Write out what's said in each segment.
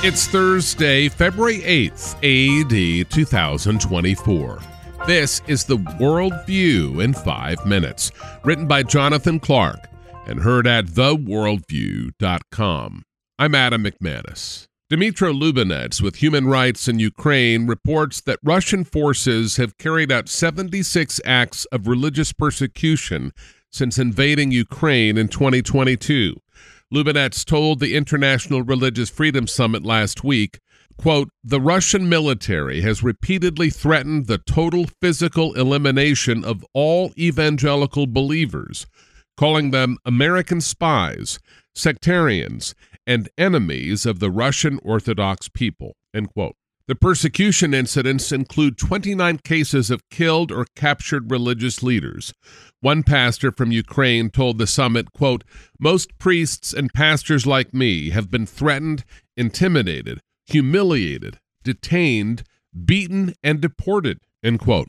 It's Thursday, February 8th, AD 2024. This is the World View in 5 minutes, written by Jonathan Clark and heard at theworldview.com. I'm Adam McManus. Dmytro Lubinets with Human Rights in Ukraine reports that Russian forces have carried out 76 acts of religious persecution since invading Ukraine in 2022. Lubinets told the International Religious Freedom Summit last week, quote, "The Russian military has repeatedly threatened the total physical elimination of all evangelical believers, calling them American spies, sectarians, and enemies of the Russian Orthodox people." End quote. The persecution incidents include 29 cases of killed or captured religious leaders. One pastor from Ukraine told the summit, quote, "Most priests and pastors like me have been threatened, intimidated, humiliated, detained, beaten, and deported." End quote.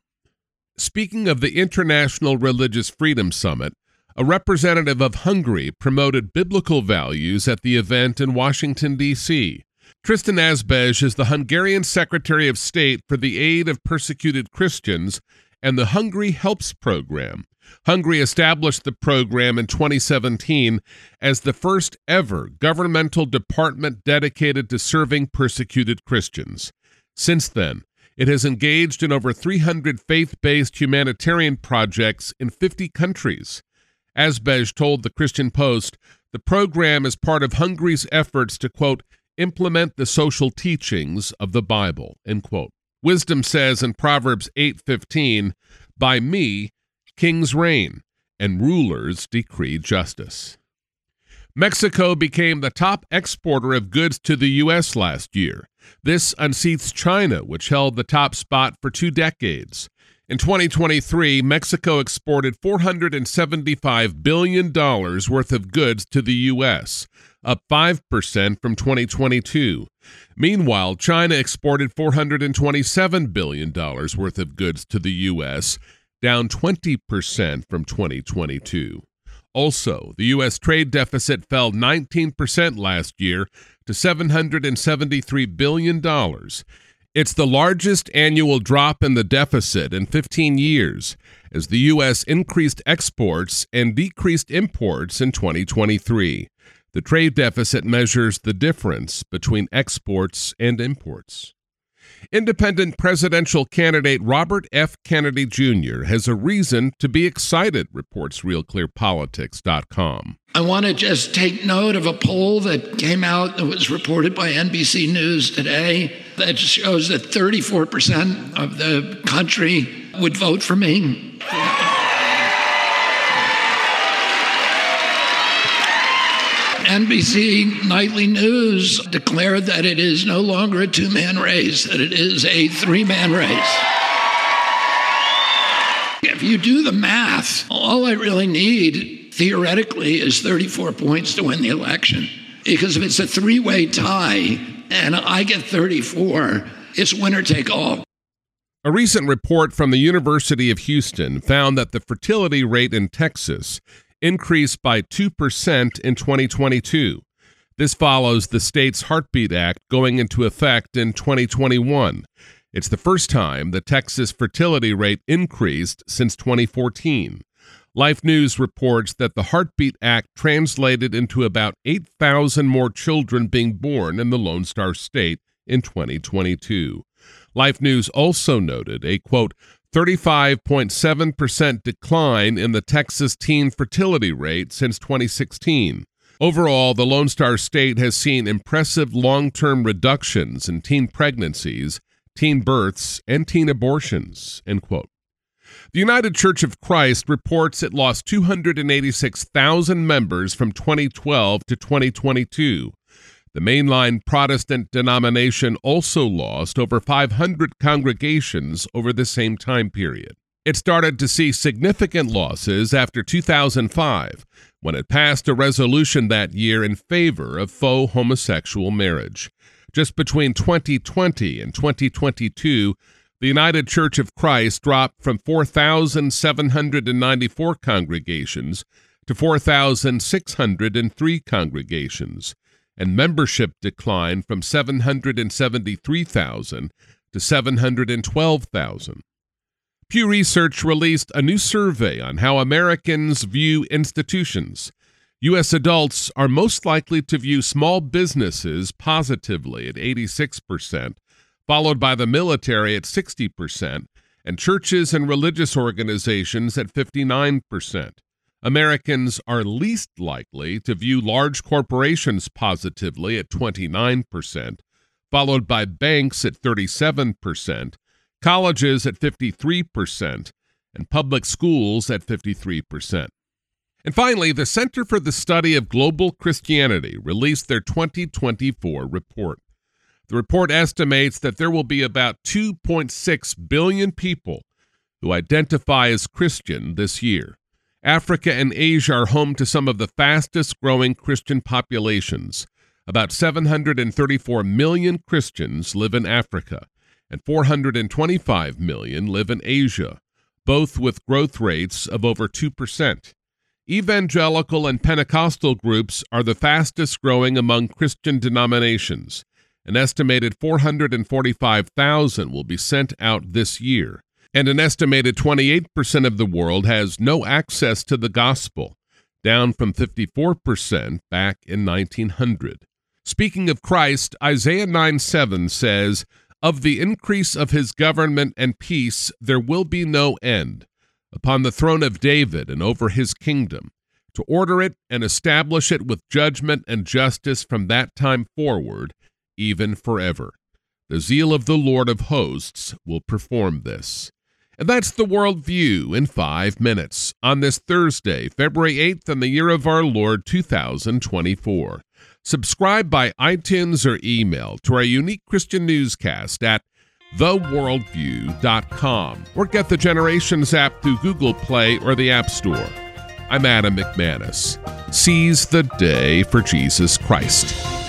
Speaking of the International Religious Freedom Summit, a representative of Hungary promoted biblical values at the event in Washington, D.C. Tristan Azbej is the Hungarian Secretary of State for the Aid of Persecuted Christians and the Hungary Helps Program. Hungary established the program in 2017 as the first ever governmental department dedicated to serving persecuted Christians. Since then, it has engaged in over 300 faith based humanitarian projects in 50 countries. Azbej told the Christian Post the program is part of Hungary's efforts to, quote, implement the social teachings of the Bible, end quote. Wisdom says in Proverbs 8:15, "By me kings reign and rulers decree justice." Mexico became the top exporter of goods to the U.S. last year. This unseats China, which held the top spot for two decades. In 2023, Mexico exported $475 billion worth of goods to the U.S., up 5% from 2022. Meanwhile, China exported $427 billion worth of goods to the U.S., down 20% from 2022. Also, the U.S. trade deficit fell 19% last year to $773 billion. It's the largest annual drop in the deficit in 15 years, as the U.S. increased exports and decreased imports in 2023. The trade deficit measures the difference between exports and imports. Independent presidential candidate Robert F. Kennedy Jr. has a reason to be excited, reports RealClearPolitics.com. I want to just take note of a poll that came out that was reported by NBC News today that shows that 34% of the country would vote for me. NBC Nightly News declared that it is no longer a two man race, that it is a three man race. If you do the math, all I really need theoretically is 34 points to win the election. Because if it's a three way tie and I get 34, it's winner take all. A recent report from the University of Houston found that the fertility rate in Texas increased by 2% in 2022. This follows the state's Heartbeat Act going into effect in 2021. It's the first time the Texas fertility rate increased since 2014. Life News reports that the Heartbeat Act translated into about 8,000 more children being born in the Lone Star State in 2022. Life News also noted a quote, 35.7% decline in the Texas teen fertility rate since 2016. Overall, the Lone Star State has seen impressive long term reductions in teen pregnancies, teen births, and teen abortions. End quote. The United Church of Christ reports it lost 286,000 members from 2012 to 2022. The mainline Protestant denomination also lost over 500 congregations over the same time period. It started to see significant losses after 2005, when it passed a resolution that year in favor of faux homosexual marriage. Just between 2020 and 2022, the United Church of Christ dropped from 4,794 congregations to 4,603 congregations and membership declined from 773,000 to 712,000. Pew Research released a new survey on how Americans view institutions. U.S. adults are most likely to view small businesses positively at 86%, followed by the military at 60%, and churches and religious organizations at 59%. Americans are least likely to view large corporations positively at 29%, followed by banks at 37%, colleges at 53%, and public schools at 53%. And finally, the Center for the Study of Global Christianity released their 2024 report. The report estimates that there will be about 2.6 billion people who identify as Christian this year. Africa and Asia are home to some of the fastest growing Christian populations. About 734 million Christians live in Africa, and 425 million live in Asia, both with growth rates of over 2%. Evangelical and Pentecostal groups are the fastest growing among Christian denominations. An estimated 445,000 will be sent out this year and an estimated 28% of the world has no access to the gospel, down from 54% back in 1900. Speaking of Christ, Isaiah 9 7 says, Of the increase of his government and peace there will be no end, upon the throne of David and over his kingdom, to order it and establish it with judgment and justice from that time forward, even forever. The zeal of the Lord of hosts will perform this. And that's the worldview in five minutes on this Thursday, February 8th, in the year of our Lord 2024. Subscribe by iTunes or email to our unique Christian newscast at theworldview.com or get the Generations app through Google Play or the App Store. I'm Adam McManus. Seize the day for Jesus Christ.